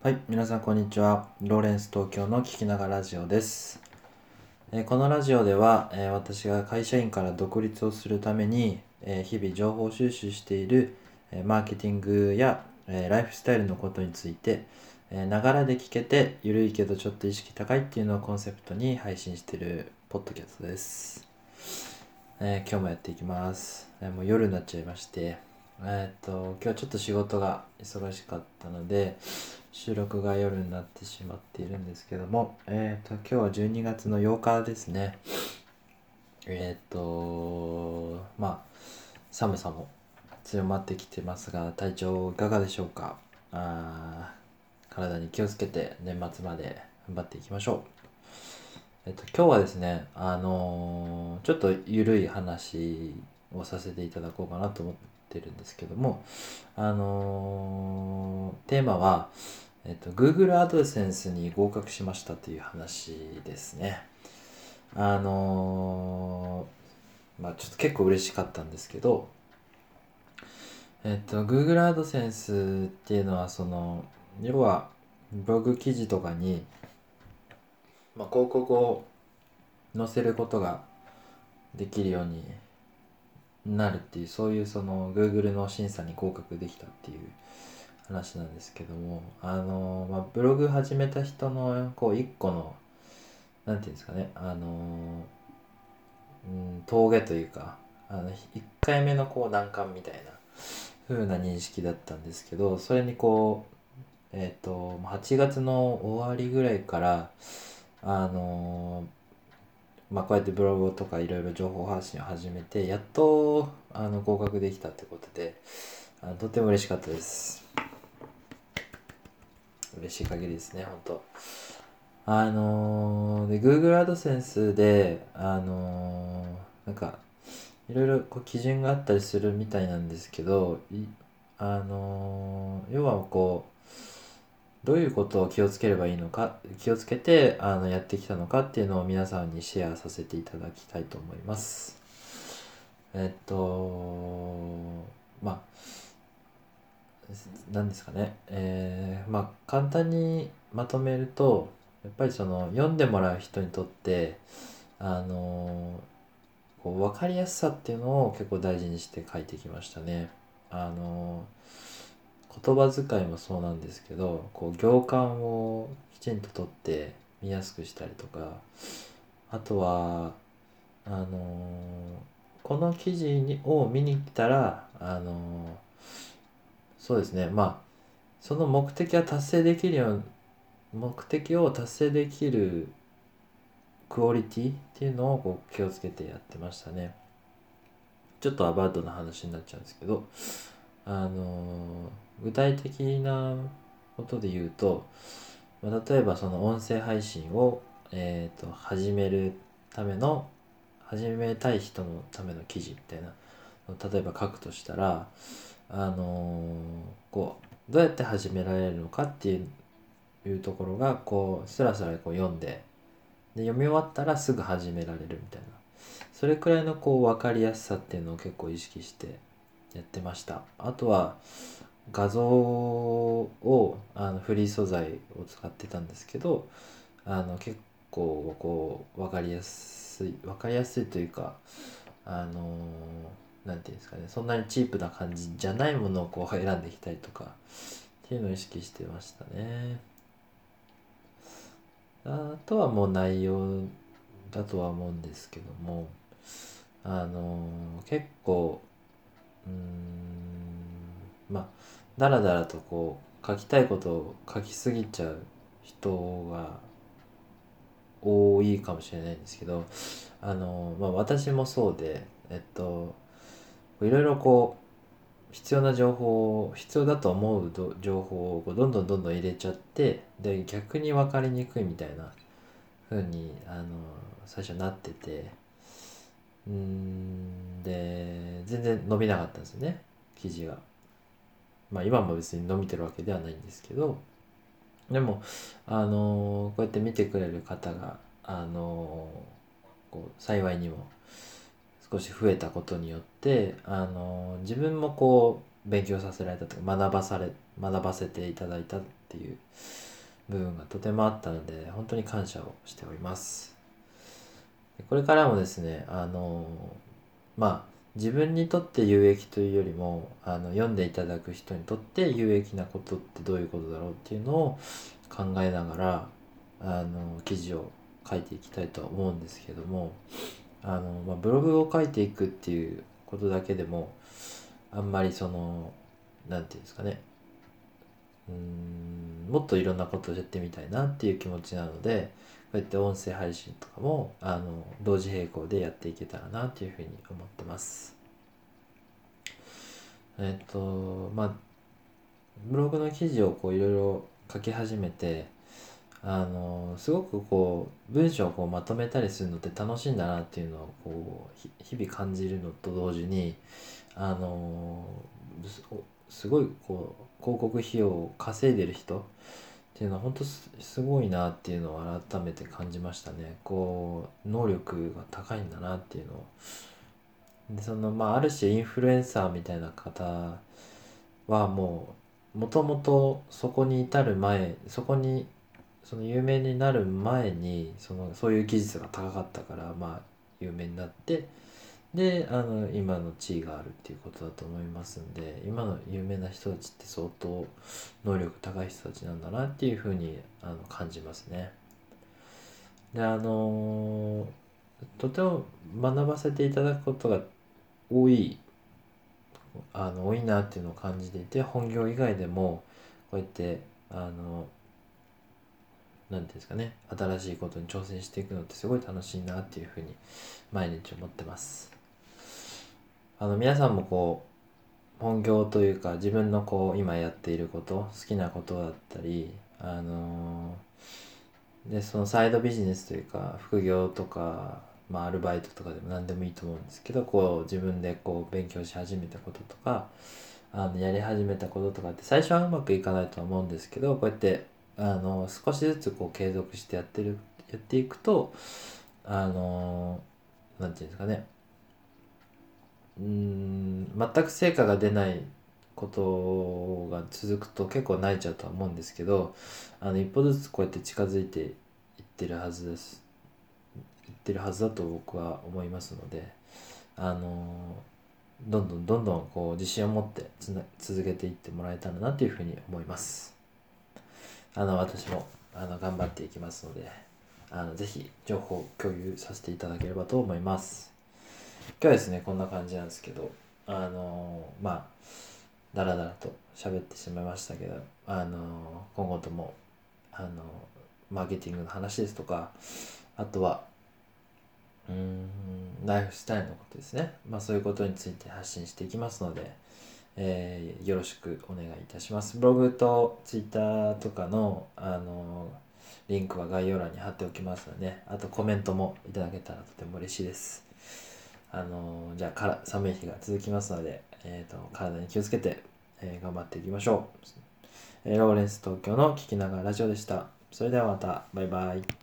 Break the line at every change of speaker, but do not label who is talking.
はい、皆さんこんにちは。ローレンス東京の聞きながらラジオです。えーこのラジオでは、えー私が会社員から独立をするために、えー日々情報収集している、えマーケティングや、えライフスタイルのことについて、ながらで聞けて、ゆるいけどちょっと意識高いっていうのをコンセプトに配信してるポッドキャストです。え今日もやっていきます。えもう夜になっちゃいまして、えーっと、今日ちょっと仕事が忙しかったので、収録が夜になってしまっているんですけども、えーっと、今日は12月の8日ですね。えーっと、まあ、寒さも強まってきてますが、体調いかがでしょうか？あ体に気をつけて年末まで頑張っていきましょう。えっと、今日はですね、あのちょっとゆるい話をさせていただこうかなと思っててるんですけども、あのーテーマは、えっと、Google AdSense に合格しましたという話ですね。あのーまあちょっと結構嬉しかったんですけど、えっと、Google AdSense っていうのは、その、要は、ブログ記事とかに、まあ、広告を載せることができるようになるっていう、そういうその Google の審査に合格できたっていう話なんですけども、あの、まあ、ブログ始めた人の、こう、一個の、なんていうんですかね、あの、うん、峠というか、あの、一回目のこう難関みたいな風な認識だったんですけど、それにこう、えっ、と、8月の終わりぐらいから、あのまあ、こうやってブログとかいろいろ情報発信を始めて、やっと、あの、合格できたってことで、あのとっても嬉しかったです。嬉しい限りですね、本当あのーで、Google AdSense で、あのーなんか、いろいろこう基準があったりするみたいなんですけど、いあのー要はこう、どういうことを気をつければいいのか、気をつけてあのやってきたのかっていうのを皆さんにシェアさせていただきたいと思います。えっと、まあ、何ですかね。えーまあ、簡単にまとめると、やっぱりその読んでもらう人にとって、あのこう分かりやすさっていうのを結構大事にして書いてきましたね。あの言葉遣いもそうなんですけどこう行間をきちんと取って見やすくしたりとかあとはあのこの記事にを見に来たらあのそうですねまあその目的は達成できるよう目的を達成できるクオリティっていうのをこう気をつけてやってましたね。ちょっとアバウトな話になっちゃうんですけどあの具体的なことで言うと、まあ、例えばその音声配信を、えー、と始めるための始めたい人のための記事みたいな例えば書くとしたらあのこうどうやって始められるのかっていういうところがこうスラスラこう読んでで読み終わったらすぐ始められるみたいな。それくらいのこう分かりやすさっていうのを結構意識してやってました。あとは画像をあのフリー素材を使ってたんですけどあの結構こう分かりやすい分かりやすいというかあのなんていうんですかねそんなにチープな感じじゃないものをこう選んできたりとかっていうのを意識してましたね。あとはもう内容だとは思うんですけどもあの結構うんまあだらだらとこう書きたいことを書きすぎちゃう人が多いかもしれないんですけどあのまあ私もそうでえっといろいろこう必要な情報を必要だと思う情報をどんどんどんどん入れちゃってで逆に分かりにくいみたいな風にあの最初なっててうんで全然伸びなかったんですよね記事が。まあ今も別に伸びてるわけではないんですけどでもあのこうやって見てくれる方があのこう幸いにも少し増えたことによってあの自分もこう勉強させられたとか学ばされ学ばせていただいたっていう部分がとてもあったので本当に感謝をしております。これからもですねあのまあ自分にとって有益というよりもあの読んでいただく人にとって有益なことってどういうことだろうっていうのを考えながらあの記事を書いていきたいとは思うんですけどもあの、まあ、ブログを書いていくっていうことだけでもあんまりその何て言うんですかねうんもっといろんなことをやってみたいなっていう気持ちなのでうやって音声配信とかもあの同時並行でやっていけたらなっていうふうに思ってます。えっとまあブログの記事をこういろいろ書き始めてあのすごくこう文章をこうまとめたりするのって楽しいんだなっていうのをこう日々感じるのと同時にあのすごいこう広告費用を稼いでる人っていうのは本当すごいなっていうのを改めて感じましたね。こう能力が高いんだなっていうのを。でそのまあある種インフルエンサーみたいな方はもうもともとそこに至る前そこにその有名になる前にそのそういう技術が高かったからまあ有名になってであの今の地位があるっていうことだと思いますんで今の有名な人たちって相当能力高い人たちなんだなっていうふうにあの感じますね。であのとても学ばせていただくことが多いあの多いなっていうのを感じていて本業以外でもこうやってあの何て言うんですかね新しいことに挑戦していくのってすごい楽しいなっていうふうに毎日思ってますあの皆さんもこう本業というか自分のこう今やっていること好きなことだったりあのー、でそのサイドビジネスというか副業とかまあアルバイトとかでも何でもいいと思うんですけどこう自分でこう勉強し始めたこととかあのやり始めたこととかって最初はうまくいかないとは思うんですけどこうやってあの少しずつこう継続してやってるやっていくとあの何て言うんですかねうん全く成果が出ないことが続くと結構泣いちゃうとは思うんですけどあの一歩ずつこうやって近づいていってるはずですいってるはずだと僕は思いますのであのどんどんどんどんこう自信を持ってつな続けていってもらえたらなというふうに思います。あの私もあの頑張っていきますのであのぜひ情報共有させていただければと思います今日はですねこんな感じなんですけどあのまあだらだらと喋ってしまいましたけどあの今後ともあのマーケティングの話ですとかあとはうんライフスタイルのことですねまあそういうことについて発信していきますのでえー、よろしくお願いいたします。ブログとツイッターとかの、あのリンクは概要欄に貼っておきますので、ねあとコメントもいただけたらとても嬉しいです。あのじゃあから寒い日が続きますので、えーと、体に気をつけて、えー、頑張っていきましょう、えー、ローレンス東京の聞きながらラジオでした。それではまた、バイバイ。